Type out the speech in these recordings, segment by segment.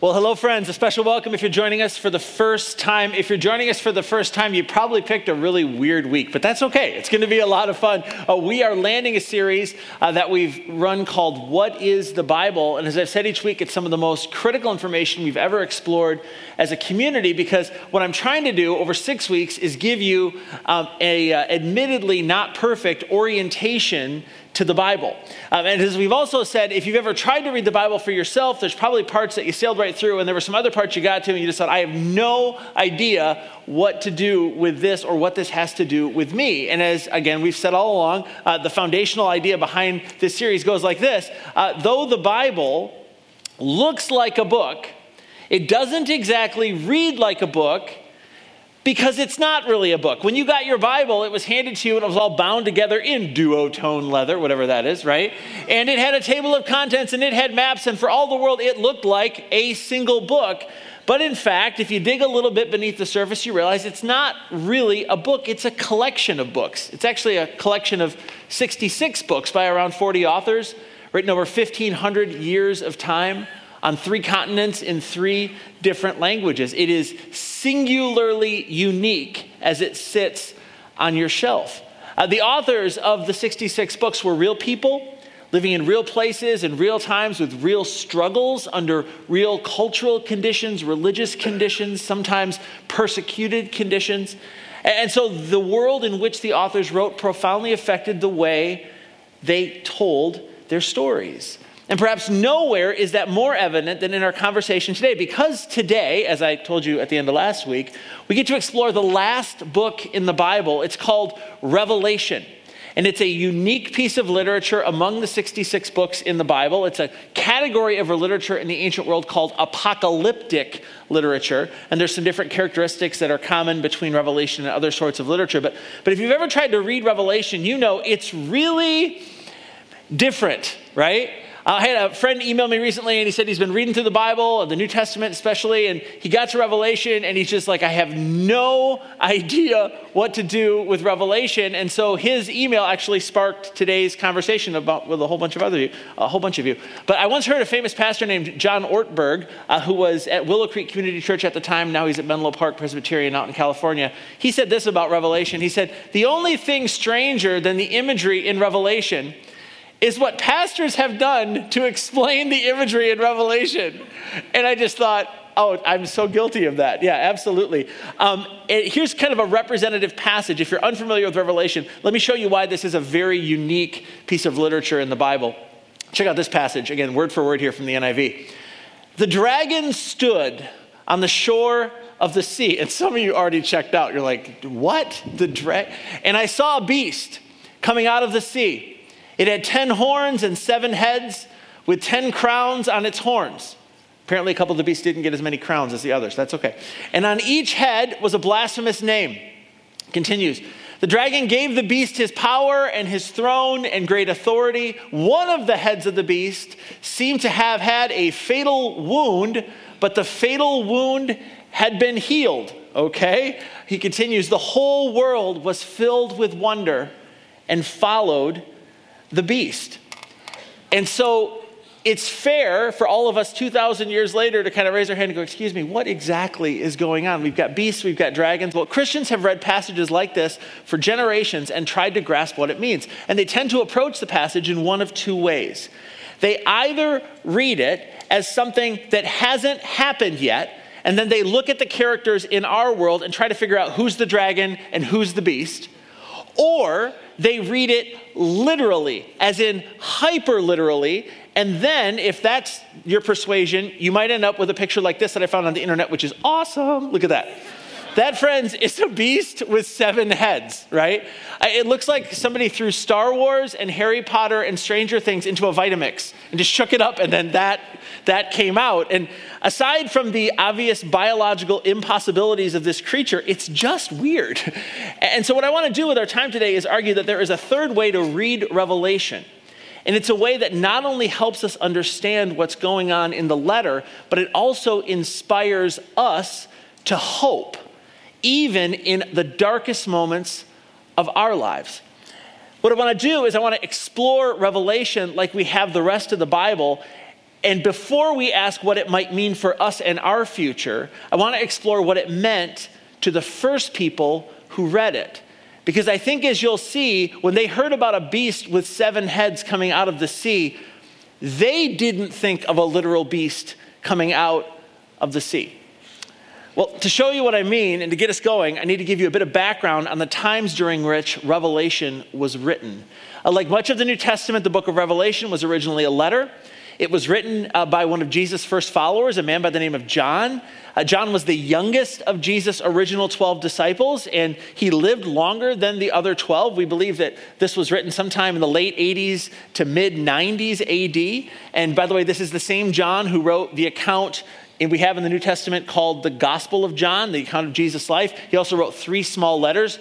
Well, hello, friends. A special welcome if you're joining us for the first time. If you're joining us for the first time, you probably picked a really weird week, but that's okay. It's going to be a lot of fun. Uh, we are landing a series uh, that we've run called What is the Bible? And as I've said each week, it's some of the most critical information we've ever explored as a community because what I'm trying to do over six weeks is give you um, a uh, admittedly not perfect orientation to the Bible. Um, and as we've also said, if you've ever tried to read the Bible for yourself, there's probably parts that you sailed right through, and there were some other parts you got to, and you just thought, I have no idea what to do with this or what this has to do with me. And as, again, we've said all along, uh, the foundational idea behind this series goes like this uh, Though the Bible looks like a book, it doesn't exactly read like a book because it's not really a book. When you got your Bible, it was handed to you and it was all bound together in duotone leather, whatever that is, right? And it had a table of contents and it had maps, and for all the world, it looked like a single book. But in fact, if you dig a little bit beneath the surface, you realize it's not really a book, it's a collection of books. It's actually a collection of 66 books by around 40 authors, written over 1,500 years of time on three continents in three different languages. It is singularly unique as it sits on your shelf. Uh, the authors of the 66 books were real people living in real places in real times with real struggles under real cultural conditions, religious conditions, sometimes persecuted conditions. And so the world in which the authors wrote profoundly affected the way they told their stories. And perhaps nowhere is that more evident than in our conversation today, because today, as I told you at the end of last week, we get to explore the last book in the Bible. It's called Revelation. And it's a unique piece of literature among the 66 books in the Bible. It's a category of literature in the ancient world called apocalyptic literature. And there's some different characteristics that are common between Revelation and other sorts of literature. But, but if you've ever tried to read Revelation, you know it's really different, right? I had a friend email me recently and he said he's been reading through the Bible, the New Testament especially, and he got to Revelation and he's just like, I have no idea what to do with Revelation. And so his email actually sparked today's conversation about with a whole bunch of other you, a whole bunch of you. But I once heard a famous pastor named John Ortberg, uh, who was at Willow Creek Community Church at the time. Now he's at Menlo Park Presbyterian out in California. He said this about Revelation. He said, The only thing stranger than the imagery in Revelation is what pastors have done to explain the imagery in Revelation. And I just thought, oh, I'm so guilty of that. Yeah, absolutely. Um, here's kind of a representative passage. If you're unfamiliar with Revelation, let me show you why this is a very unique piece of literature in the Bible. Check out this passage, again, word for word here from the NIV. The dragon stood on the shore of the sea. And some of you already checked out. You're like, what? The dragon? And I saw a beast coming out of the sea it had 10 horns and seven heads with 10 crowns on its horns. Apparently, a couple of the beasts didn't get as many crowns as the others. That's okay. And on each head was a blasphemous name. Continues. The dragon gave the beast his power and his throne and great authority. One of the heads of the beast seemed to have had a fatal wound, but the fatal wound had been healed. Okay? He continues. The whole world was filled with wonder and followed the beast. And so it's fair for all of us 2,000 years later to kind of raise our hand and go, Excuse me, what exactly is going on? We've got beasts, we've got dragons. Well, Christians have read passages like this for generations and tried to grasp what it means. And they tend to approach the passage in one of two ways. They either read it as something that hasn't happened yet, and then they look at the characters in our world and try to figure out who's the dragon and who's the beast or they read it literally, as in hyper literally. And then, if that's your persuasion, you might end up with a picture like this that I found on the internet, which is awesome. Look at that. That, friends, is a beast with seven heads, right? It looks like somebody threw Star Wars and Harry Potter and Stranger Things into a Vitamix and just shook it up, and then that, that came out. And aside from the obvious biological impossibilities of this creature, it's just weird. And so, what I want to do with our time today is argue that there is a third way to read Revelation. And it's a way that not only helps us understand what's going on in the letter, but it also inspires us to hope even in the darkest moments of our lives. What I want to do is I want to explore Revelation like we have the rest of the Bible And before we ask what it might mean for us and our future, I want to explore what it meant to the first people who read it. Because I think, as you'll see, when they heard about a beast with seven heads coming out of the sea, they didn't think of a literal beast coming out of the sea. Well, to show you what I mean and to get us going, I need to give you a bit of background on the times during which Revelation was written. Uh, like much of the New Testament, the book of Revelation was originally a letter. It was written uh, by one of Jesus' first followers, a man by the name of John. Uh, John was the youngest of Jesus' original 12 disciples, and he lived longer than the other 12. We believe that this was written sometime in the late 80s to mid 90s AD. And by the way, this is the same John who wrote the account and we have in the New Testament called the Gospel of John, the account of Jesus' life. He also wrote three small letters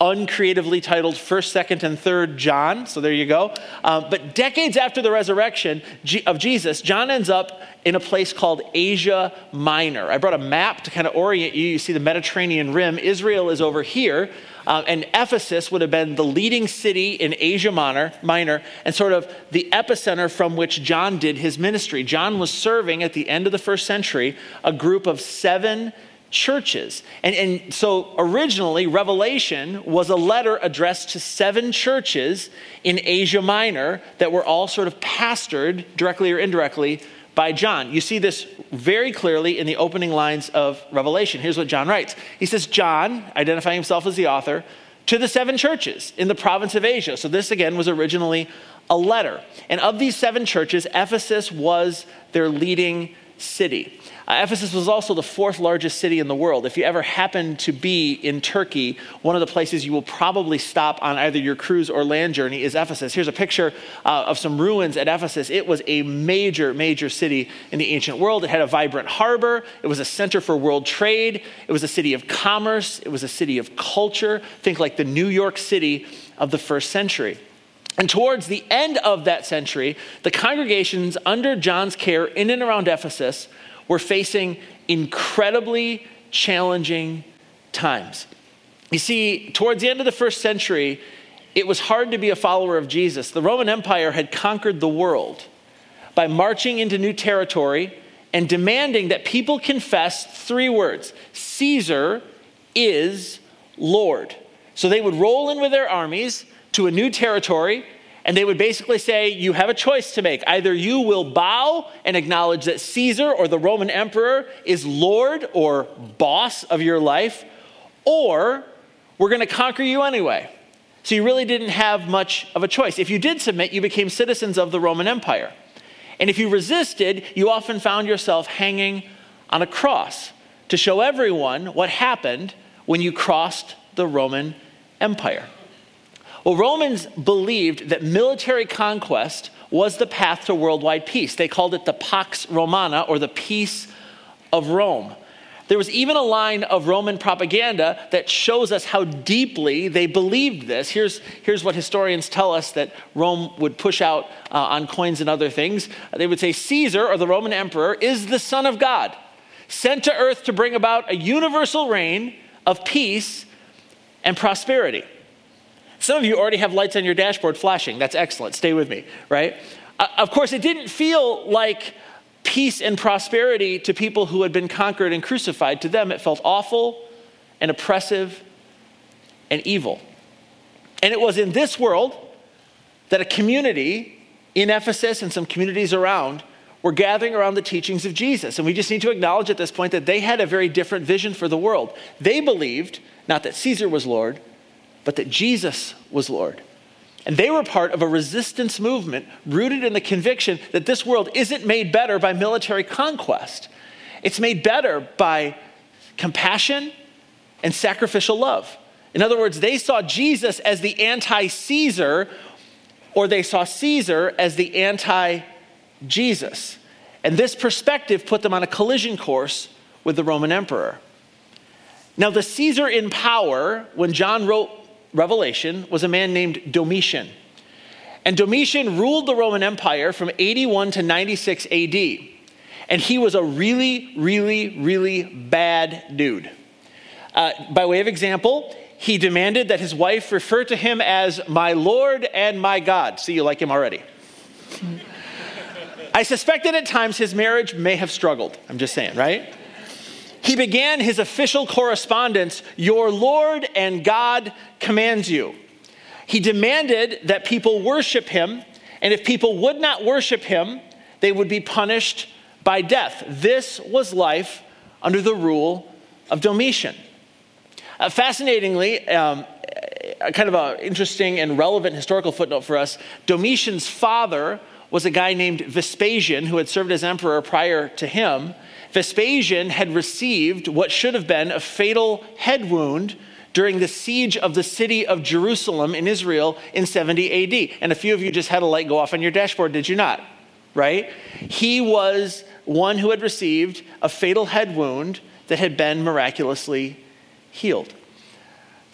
uncreatively titled First, Second, and Third John. So there you go. Um, but decades after the resurrection of Jesus, John ends up in a place called Asia Minor. I brought a map to kind of orient you. You see the Mediterranean rim. Israel is over here. Uh, and Ephesus would have been the leading city in Asia Minor, Minor and sort of the epicenter from which John did his ministry. John was serving at the end of the first century a group of seven churches. And, and so originally, Revelation was a letter addressed to seven churches in Asia Minor that were all sort of pastored directly or indirectly by John. You see this very clearly in the opening lines of Revelation. Here's what John writes He says, John, identifying himself as the author, to the seven churches in the province of Asia. So this again was originally a letter. And of these seven churches, Ephesus was their leading city. Uh, Ephesus was also the fourth largest city in the world. If you ever happen to be in Turkey, one of the places you will probably stop on either your cruise or land journey is Ephesus. Here's a picture uh, of some ruins at Ephesus. It was a major, major city in the ancient world. It had a vibrant harbor, it was a center for world trade, it was a city of commerce, it was a city of culture. Think like the New York City of the first century. And towards the end of that century, the congregations under John's care in and around Ephesus were facing incredibly challenging times. You see, towards the end of the first century, it was hard to be a follower of Jesus. The Roman Empire had conquered the world by marching into new territory and demanding that people confess three words Caesar is Lord. So they would roll in with their armies to a new territory and they would basically say, You have a choice to make. Either you will bow and acknowledge that Caesar or the Roman emperor is Lord or boss of your life, or we're going to conquer you anyway. So you really didn't have much of a choice. If you did submit, you became citizens of the Roman Empire. And if you resisted, you often found yourself hanging on a cross to show everyone what happened when you crossed the Roman Empire. Well, Romans believed that military conquest was the path to worldwide peace. They called it the Pax Romana or the peace of Rome. There was even a line of Roman propaganda that shows us how deeply they believed this. Here's, here's what historians tell us that Rome would push out uh, on coins and other things. They would say Caesar, or the Roman emperor, is the Son of God, sent to earth to bring about a universal reign of peace and prosperity. Some of you already have lights on your dashboard flashing. That's excellent. Stay with me, right? Uh, of course, it didn't feel like peace and prosperity to people who had been conquered and crucified. To them, it felt awful and oppressive and evil. And it was in this world that a community in Ephesus and some communities around were gathering around the teachings of Jesus. And we just need to acknowledge at this point that they had a very different vision for the world. They believed not that Caesar was Lord, but that Jesus was Lord. And they were part of a resistance movement rooted in the conviction that this world isn't made better by military conquest. It's made better by compassion and sacrificial love. In other words, they saw Jesus as the anti Caesar, or they saw Caesar as the anti Jesus. And this perspective put them on a collision course with the Roman emperor. Now, the Caesar in power, when John wrote Revelation was a man named Domitian. And Domitian ruled the Roman Empire from 81 to 96 AD. And he was a really, really, really bad dude. Uh, by way of example, he demanded that his wife refer to him as my Lord and my God. See, you like him already. I suspect that at times his marriage may have struggled. I'm just saying, right? He began his official correspondence Your Lord and God commands you. He demanded that people worship him, and if people would not worship him, they would be punished by death. This was life under the rule of Domitian. Uh, fascinatingly, um, kind of an interesting and relevant historical footnote for us Domitian's father was a guy named Vespasian who had served as emperor prior to him. Vespasian had received what should have been a fatal head wound during the siege of the city of Jerusalem in Israel in 70 AD. And a few of you just had a light go off on your dashboard, did you not? Right? He was one who had received a fatal head wound that had been miraculously healed.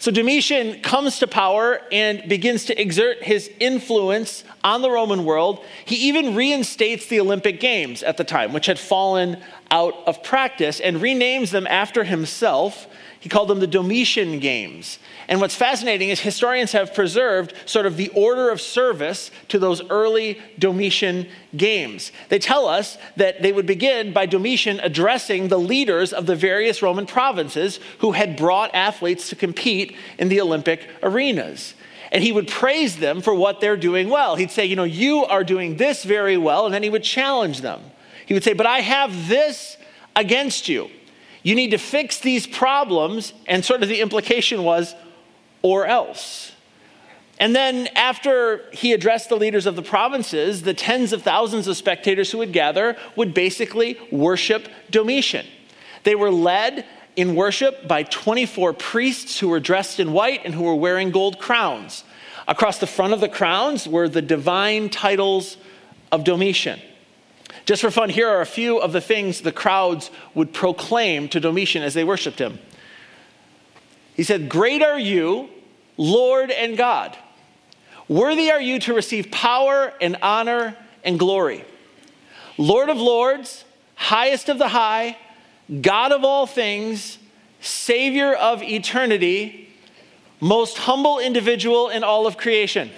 So Domitian comes to power and begins to exert his influence on the Roman world. He even reinstates the Olympic Games at the time, which had fallen out of practice, and renames them after himself he called them the Domitian Games. And what's fascinating is historians have preserved sort of the order of service to those early Domitian Games. They tell us that they would begin by Domitian addressing the leaders of the various Roman provinces who had brought athletes to compete in the Olympic arenas. And he would praise them for what they're doing well. He'd say, You know, you are doing this very well. And then he would challenge them. He would say, But I have this against you. You need to fix these problems. And sort of the implication was, or else. And then, after he addressed the leaders of the provinces, the tens of thousands of spectators who would gather would basically worship Domitian. They were led in worship by 24 priests who were dressed in white and who were wearing gold crowns. Across the front of the crowns were the divine titles of Domitian. Just for fun, here are a few of the things the crowds would proclaim to Domitian as they worshiped him. He said, Great are you, Lord and God. Worthy are you to receive power and honor and glory. Lord of lords, highest of the high, God of all things, Savior of eternity, most humble individual in all of creation.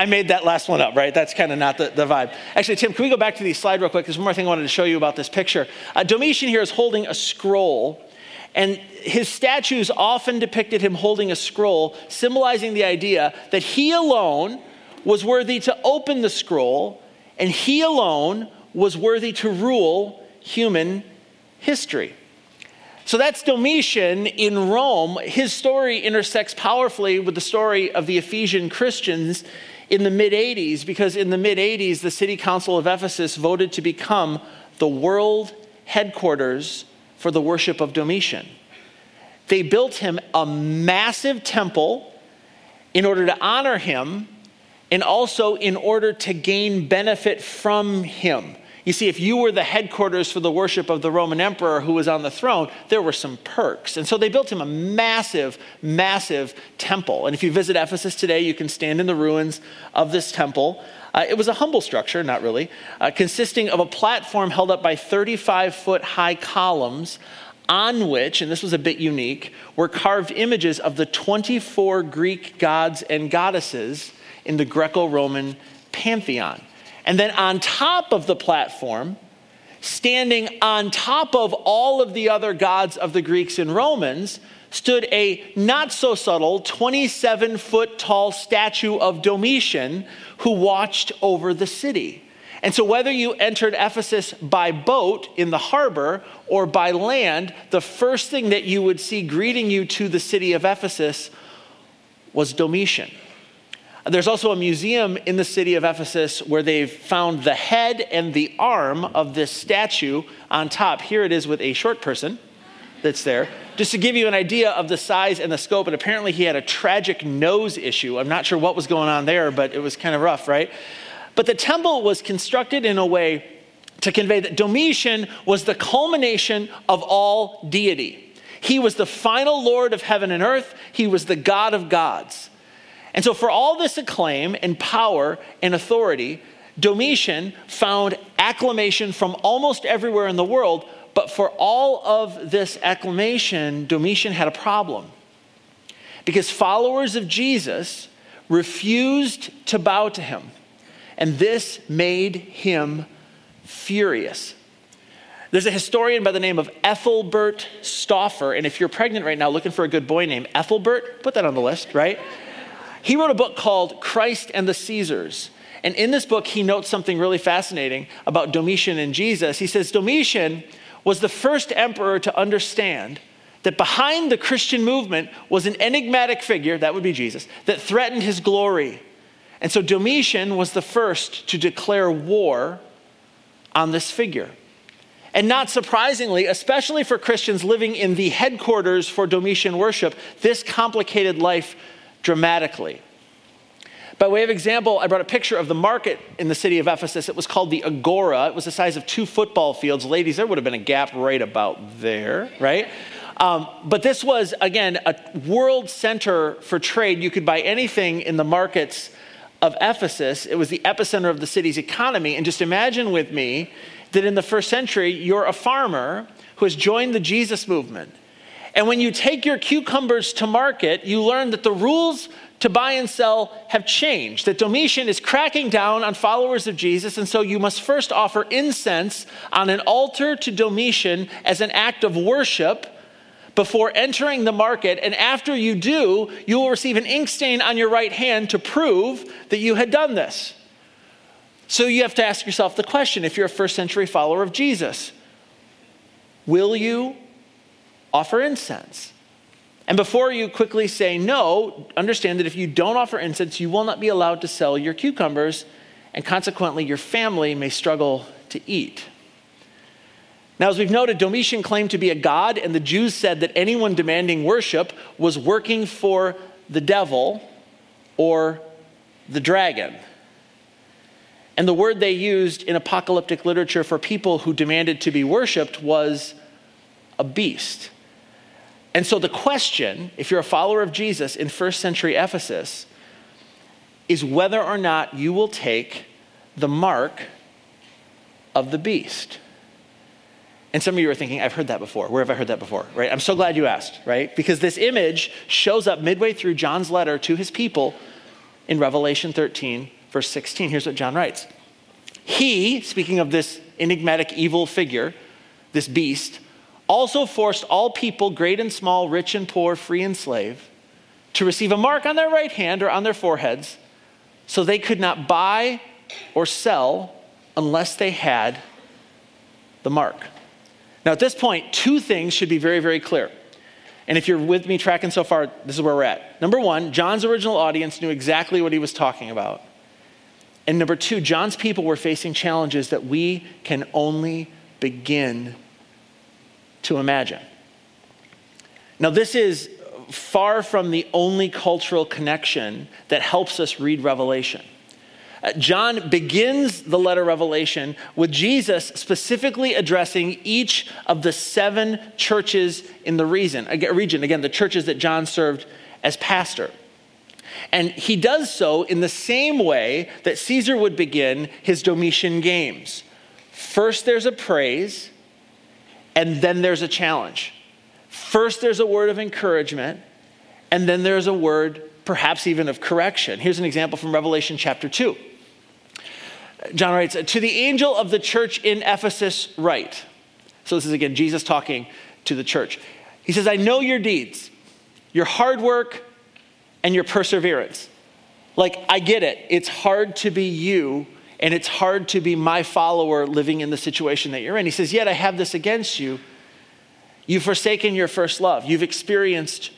I made that last one up, right? That's kind of not the, the vibe. Actually, Tim, can we go back to the slide real quick? There's one more thing I wanted to show you about this picture. Uh, Domitian here is holding a scroll, and his statues often depicted him holding a scroll, symbolizing the idea that he alone was worthy to open the scroll, and he alone was worthy to rule human history. So that's Domitian in Rome. His story intersects powerfully with the story of the Ephesian Christians in the mid 80s because in the mid 80s, the City Council of Ephesus voted to become the world headquarters for the worship of Domitian. They built him a massive temple in order to honor him and also in order to gain benefit from him. You see, if you were the headquarters for the worship of the Roman emperor who was on the throne, there were some perks. And so they built him a massive, massive temple. And if you visit Ephesus today, you can stand in the ruins of this temple. Uh, it was a humble structure, not really, uh, consisting of a platform held up by 35 foot high columns on which, and this was a bit unique, were carved images of the 24 Greek gods and goddesses in the Greco Roman pantheon. And then on top of the platform, standing on top of all of the other gods of the Greeks and Romans, stood a not so subtle 27 foot tall statue of Domitian who watched over the city. And so, whether you entered Ephesus by boat in the harbor or by land, the first thing that you would see greeting you to the city of Ephesus was Domitian. There's also a museum in the city of Ephesus where they've found the head and the arm of this statue on top. Here it is with a short person that's there. Just to give you an idea of the size and the scope, and apparently he had a tragic nose issue. I'm not sure what was going on there, but it was kind of rough, right? But the temple was constructed in a way to convey that Domitian was the culmination of all deity. He was the final Lord of heaven and earth, he was the God of gods. And so, for all this acclaim and power and authority, Domitian found acclamation from almost everywhere in the world. But for all of this acclamation, Domitian had a problem. Because followers of Jesus refused to bow to him. and this made him furious. There's a historian by the name of Ethelbert Stauffer, and if you're pregnant right now looking for a good boy name, Ethelbert, put that on the list, right? He wrote a book called Christ and the Caesars. And in this book, he notes something really fascinating about Domitian and Jesus. He says Domitian was the first emperor to understand that behind the Christian movement was an enigmatic figure, that would be Jesus, that threatened his glory. And so Domitian was the first to declare war on this figure. And not surprisingly, especially for Christians living in the headquarters for Domitian worship, this complicated life dramatically. By way of example, I brought a picture of the market in the city of Ephesus. It was called the Agora. It was the size of two football fields. Ladies, there would have been a gap right about there, right? Um, but this was, again, a world center for trade. You could buy anything in the markets of Ephesus. It was the epicenter of the city's economy. And just imagine with me that in the first century, you're a farmer who has joined the Jesus movement. And when you take your cucumbers to market, you learn that the rules to buy and sell have changed, that Domitian is cracking down on followers of Jesus, and so you must first offer incense on an altar to Domitian as an act of worship before entering the market. And after you do, you will receive an ink stain on your right hand to prove that you had done this. So you have to ask yourself the question if you're a first century follower of Jesus, will you offer incense? And before you quickly say no, understand that if you don't offer incense, you will not be allowed to sell your cucumbers, and consequently, your family may struggle to eat. Now, as we've noted, Domitian claimed to be a god, and the Jews said that anyone demanding worship was working for the devil or the dragon. And the word they used in apocalyptic literature for people who demanded to be worshiped was a beast. And so the question, if you're a follower of Jesus in first century Ephesus, is whether or not you will take the mark of the beast. And some of you are thinking, I've heard that before. Where have I heard that before? Right? I'm so glad you asked, right? Because this image shows up midway through John's letter to his people in Revelation 13, verse 16. Here's what John writes He, speaking of this enigmatic evil figure, this beast, also forced all people, great and small, rich and poor, free and slave, to receive a mark on their right hand or on their foreheads, so they could not buy or sell unless they had the mark. Now, at this point, two things should be very, very clear. And if you're with me tracking so far, this is where we're at. Number one, John's original audience knew exactly what he was talking about. And number two, John's people were facing challenges that we can only begin to imagine. Now, this is far from the only cultural connection that helps us read Revelation. Uh, John begins the letter Revelation with Jesus specifically addressing each of the seven churches in the region. Region again, the churches that John served as pastor. And he does so in the same way that Caesar would begin his Domitian games. First, there's a praise, and then there's a challenge. First, there's a word of encouragement, and then there's a word, perhaps even of correction. Here's an example from Revelation chapter 2. John writes, To the angel of the church in Ephesus, write. So, this is again Jesus talking to the church. He says, I know your deeds, your hard work, and your perseverance. Like, I get it. It's hard to be you, and it's hard to be my follower living in the situation that you're in. He says, Yet I have this against you. You've forsaken your first love, you've experienced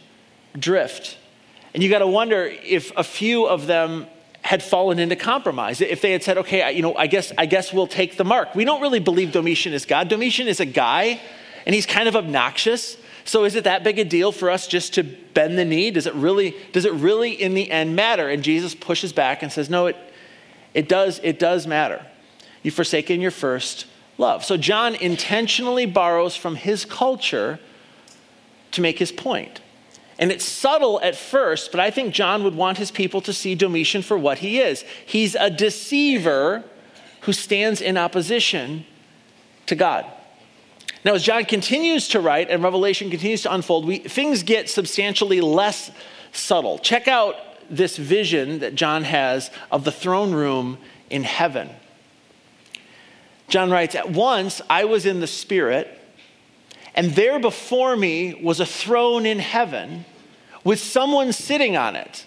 drift. And you got to wonder if a few of them had fallen into compromise. If they had said, okay, you know, I guess, I guess we'll take the mark. We don't really believe Domitian is God. Domitian is a guy, and he's kind of obnoxious. So is it that big a deal for us just to bend the knee? Does it really, does it really in the end matter? And Jesus pushes back and says, No, it, it does, it does matter. You've forsaken your first love. So John intentionally borrows from his culture to make his point. And it's subtle at first, but I think John would want his people to see Domitian for what he is. He's a deceiver who stands in opposition to God. Now, as John continues to write and Revelation continues to unfold, we, things get substantially less subtle. Check out this vision that John has of the throne room in heaven. John writes, At once I was in the Spirit, and there before me was a throne in heaven with someone sitting on it.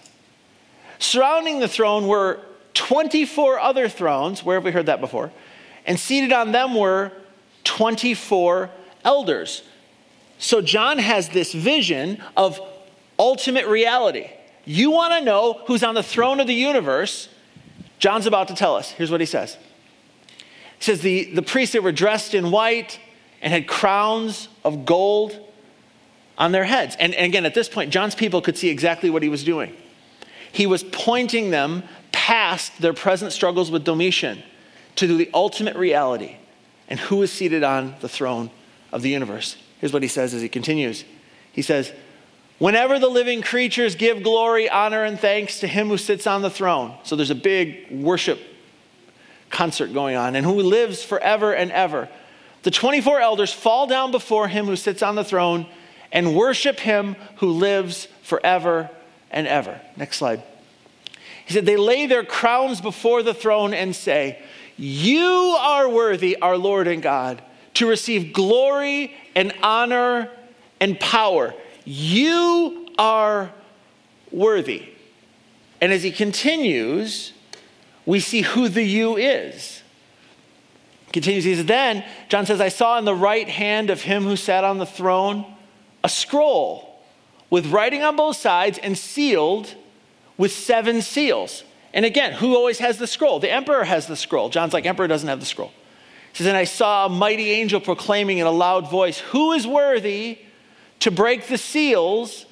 Surrounding the throne were 24 other thrones. Where have we heard that before? And seated on them were 24 elders. So John has this vision of ultimate reality. You want to know who's on the throne of the universe? John's about to tell us. Here's what he says. He says, The, the priests that were dressed in white and had crowns of gold on their heads. And, and again, at this point, John's people could see exactly what he was doing. He was pointing them past their present struggles with Domitian to the ultimate reality and who is seated on the throne of the universe. Here's what he says as he continues He says, Whenever the living creatures give glory, honor, and thanks to him who sits on the throne. So there's a big worship concert going on, and who lives forever and ever. The 24 elders fall down before him who sits on the throne and worship him who lives forever and ever. Next slide. He said, They lay their crowns before the throne and say, You are worthy, our Lord and God, to receive glory and honor and power. You are worthy. And as he continues, we see who the you is. Continues, he says, Then, John says, I saw in the right hand of him who sat on the throne a scroll with writing on both sides and sealed with seven seals. And again, who always has the scroll? The emperor has the scroll. John's like, Emperor doesn't have the scroll. He says, And I saw a mighty angel proclaiming in a loud voice, Who is worthy to break the seals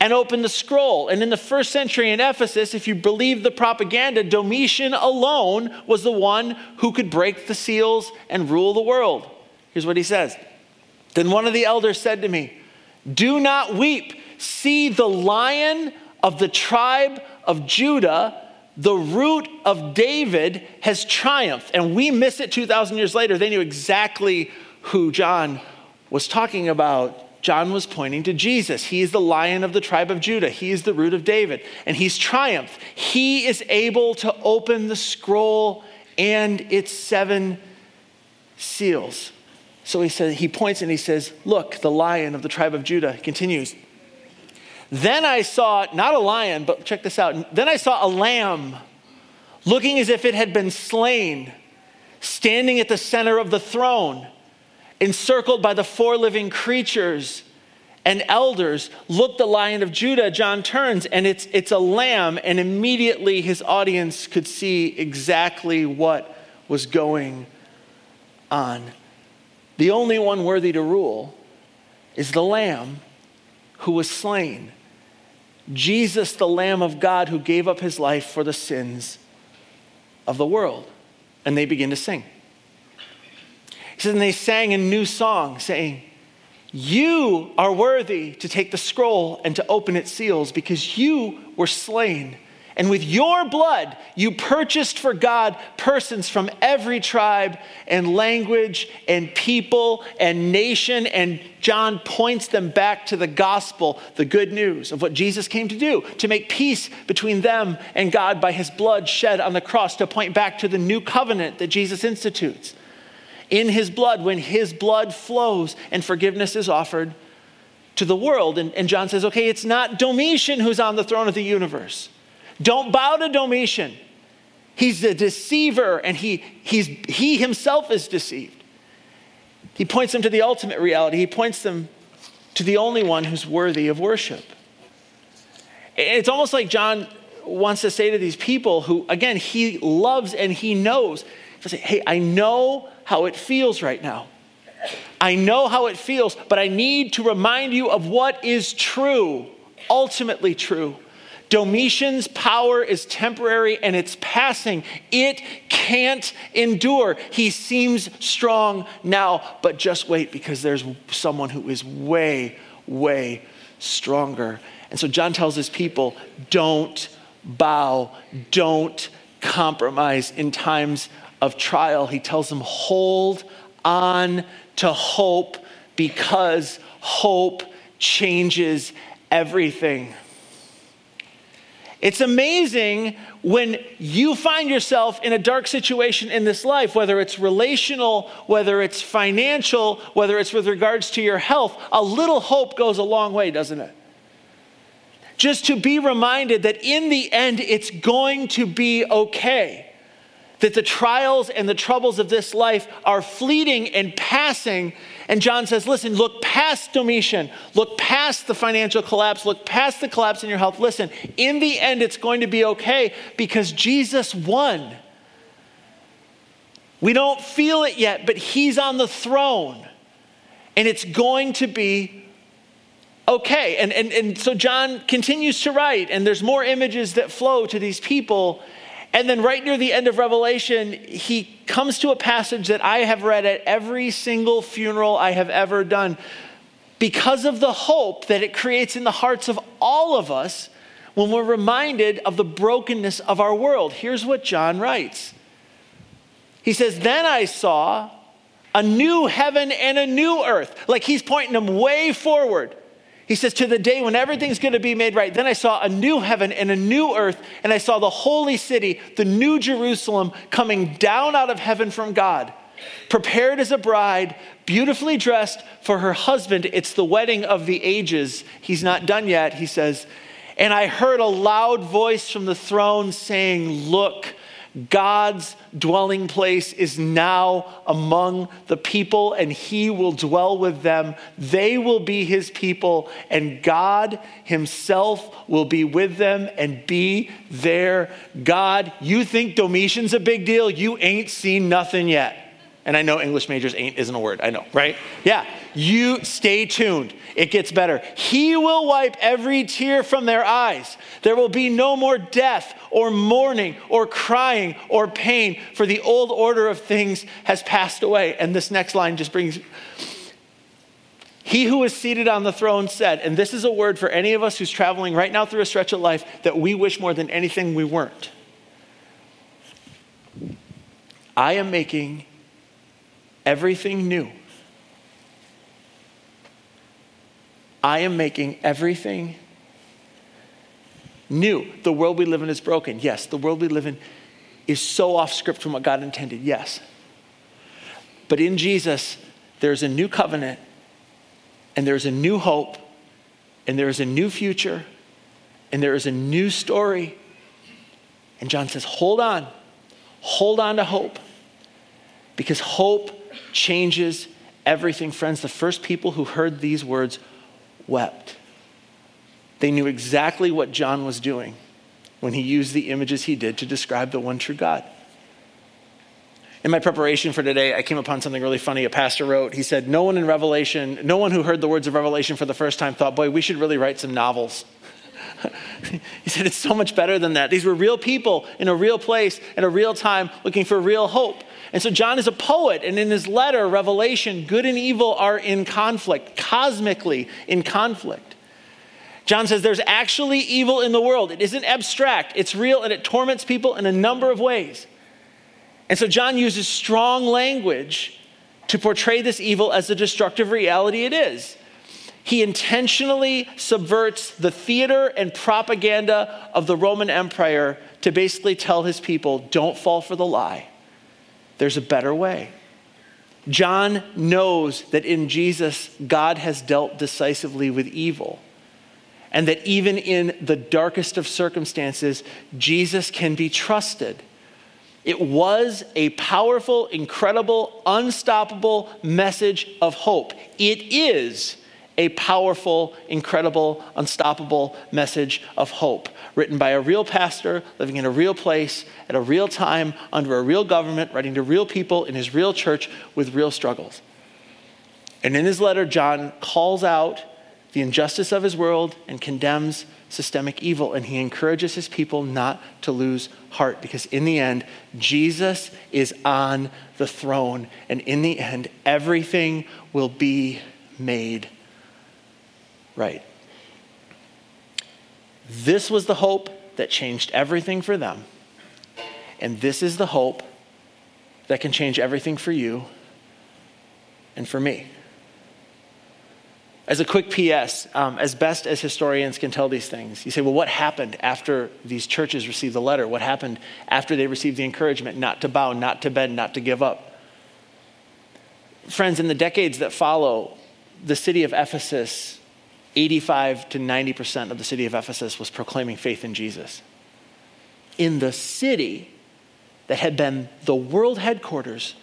and open the scroll? And in the first century in Ephesus, if you believe the propaganda, Domitian alone was the one who could break the seals and rule the world. Here's what he says Then one of the elders said to me, do not weep. See, the lion of the tribe of Judah, the root of David, has triumphed. And we miss it 2,000 years later. They knew exactly who John was talking about. John was pointing to Jesus. He is the lion of the tribe of Judah. He is the root of David. And he's triumphed. He is able to open the scroll and its seven seals. So he says, he points and he says, Look, the lion of the tribe of Judah. He continues. Then I saw, not a lion, but check this out. Then I saw a lamb looking as if it had been slain, standing at the center of the throne, encircled by the four living creatures and elders. Look, the lion of Judah, John turns, and it's, it's a lamb, and immediately his audience could see exactly what was going on. The only one worthy to rule is the Lamb who was slain. Jesus, the Lamb of God who gave up his life for the sins of the world. And they begin to sing. He says, and they sang a new song, saying, You are worthy to take the scroll and to open its seals because you were slain and with your blood, you purchased for God persons from every tribe and language and people and nation. And John points them back to the gospel, the good news of what Jesus came to do, to make peace between them and God by his blood shed on the cross, to point back to the new covenant that Jesus institutes. In his blood, when his blood flows and forgiveness is offered to the world. And, and John says, okay, it's not Domitian who's on the throne of the universe. Don't bow to Domitian. He's a deceiver and he, he's, he himself is deceived. He points them to the ultimate reality. He points them to the only one who's worthy of worship. It's almost like John wants to say to these people who, again, he loves and he knows. Say, Hey, I know how it feels right now. I know how it feels, but I need to remind you of what is true, ultimately true. Domitian's power is temporary and it's passing. It can't endure. He seems strong now, but just wait because there's someone who is way, way stronger. And so John tells his people don't bow, don't compromise in times of trial. He tells them hold on to hope because hope changes everything. It's amazing when you find yourself in a dark situation in this life, whether it's relational, whether it's financial, whether it's with regards to your health, a little hope goes a long way, doesn't it? Just to be reminded that in the end, it's going to be okay that the trials and the troubles of this life are fleeting and passing. And John says, listen, look past Domitian, look past the financial collapse, look past the collapse in your health. Listen, in the end, it's going to be okay because Jesus won. We don't feel it yet, but he's on the throne. And it's going to be okay. And, and, and so John continues to write, and there's more images that flow to these people. And then, right near the end of Revelation, he comes to a passage that I have read at every single funeral I have ever done because of the hope that it creates in the hearts of all of us when we're reminded of the brokenness of our world. Here's what John writes He says, Then I saw a new heaven and a new earth. Like he's pointing them way forward. He says, To the day when everything's going to be made right. Then I saw a new heaven and a new earth, and I saw the holy city, the new Jerusalem, coming down out of heaven from God, prepared as a bride, beautifully dressed for her husband. It's the wedding of the ages. He's not done yet, he says. And I heard a loud voice from the throne saying, Look, God's dwelling place is now among the people, and he will dwell with them. They will be his people, and God himself will be with them and be their God. You think Domitian's a big deal? You ain't seen nothing yet. And I know English majors ain't isn't a word. I know, right? Yeah. You stay tuned. It gets better. He will wipe every tear from their eyes. There will be no more death or mourning or crying or pain, for the old order of things has passed away. And this next line just brings he who is seated on the throne said, and this is a word for any of us who's traveling right now through a stretch of life that we wish more than anything we weren't. I am making everything new. I am making everything new. The world we live in is broken. Yes, the world we live in is so off script from what God intended. Yes. But in Jesus, there's a new covenant, and there's a new hope, and there is a new future, and there is a new story. And John says, hold on. Hold on to hope. Because hope changes everything. Friends, the first people who heard these words wept. They knew exactly what John was doing when he used the images he did to describe the one true God. In my preparation for today, I came upon something really funny a pastor wrote. He said, No one in Revelation, no one who heard the words of Revelation for the first time thought, Boy, we should really write some novels. he said, It's so much better than that. These were real people in a real place, in a real time, looking for real hope. And so John is a poet, and in his letter, Revelation, good and evil are in conflict, cosmically in conflict. John says there's actually evil in the world. It isn't abstract, it's real, and it torments people in a number of ways. And so John uses strong language to portray this evil as the destructive reality it is. He intentionally subverts the theater and propaganda of the Roman Empire to basically tell his people don't fall for the lie. There's a better way. John knows that in Jesus, God has dealt decisively with evil. And that even in the darkest of circumstances, Jesus can be trusted. It was a powerful, incredible, unstoppable message of hope. It is a powerful, incredible, unstoppable message of hope, written by a real pastor living in a real place at a real time under a real government, writing to real people in his real church with real struggles. And in his letter, John calls out the injustice of his world and condemns systemic evil. And he encourages his people not to lose heart because, in the end, Jesus is on the throne. And in the end, everything will be made right. This was the hope that changed everything for them. And this is the hope that can change everything for you and for me. As a quick PS, um, as best as historians can tell these things, you say, well, what happened after these churches received the letter? What happened after they received the encouragement not to bow, not to bend, not to give up? Friends, in the decades that follow, the city of Ephesus, 85 to 90% of the city of Ephesus was proclaiming faith in Jesus. In the city that had been the world headquarters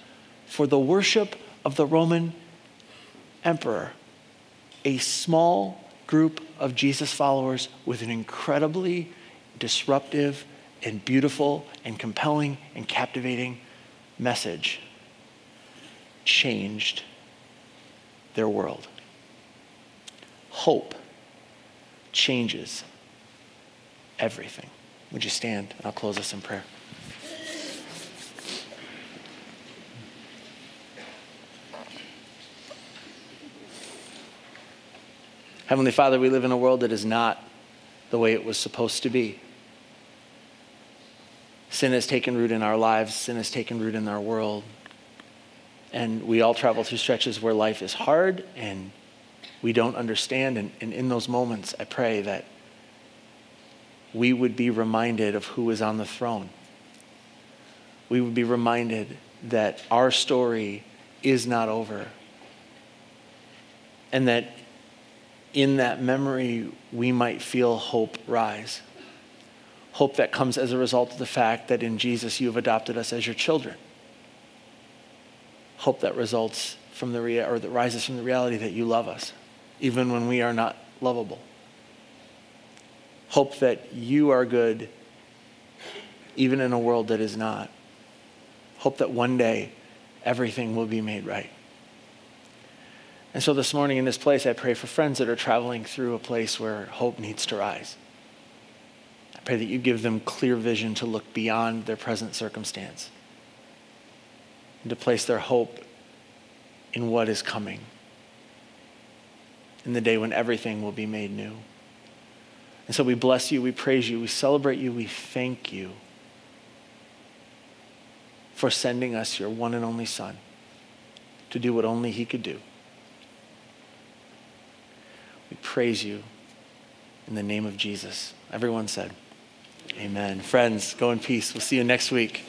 for the worship of the Roman emperor a small group of Jesus followers with an incredibly disruptive and beautiful and compelling and captivating message changed their world. Hope changes everything. Would you stand? I'll close us in prayer. Heavenly Father, we live in a world that is not the way it was supposed to be. Sin has taken root in our lives, sin has taken root in our world. And we all travel through stretches where life is hard and we don't understand. And, and in those moments, I pray that we would be reminded of who is on the throne. We would be reminded that our story is not over. And that in that memory, we might feel hope rise. Hope that comes as a result of the fact that in Jesus you have adopted us as your children. Hope that results from the rea- or that rises from the reality that you love us, even when we are not lovable. Hope that you are good, even in a world that is not. Hope that one day everything will be made right. And so this morning in this place, I pray for friends that are traveling through a place where hope needs to rise. I pray that you give them clear vision to look beyond their present circumstance and to place their hope in what is coming, in the day when everything will be made new. And so we bless you, we praise you, we celebrate you, we thank you for sending us your one and only Son to do what only He could do. We praise you in the name of Jesus. Everyone said, Amen. Friends, go in peace. We'll see you next week.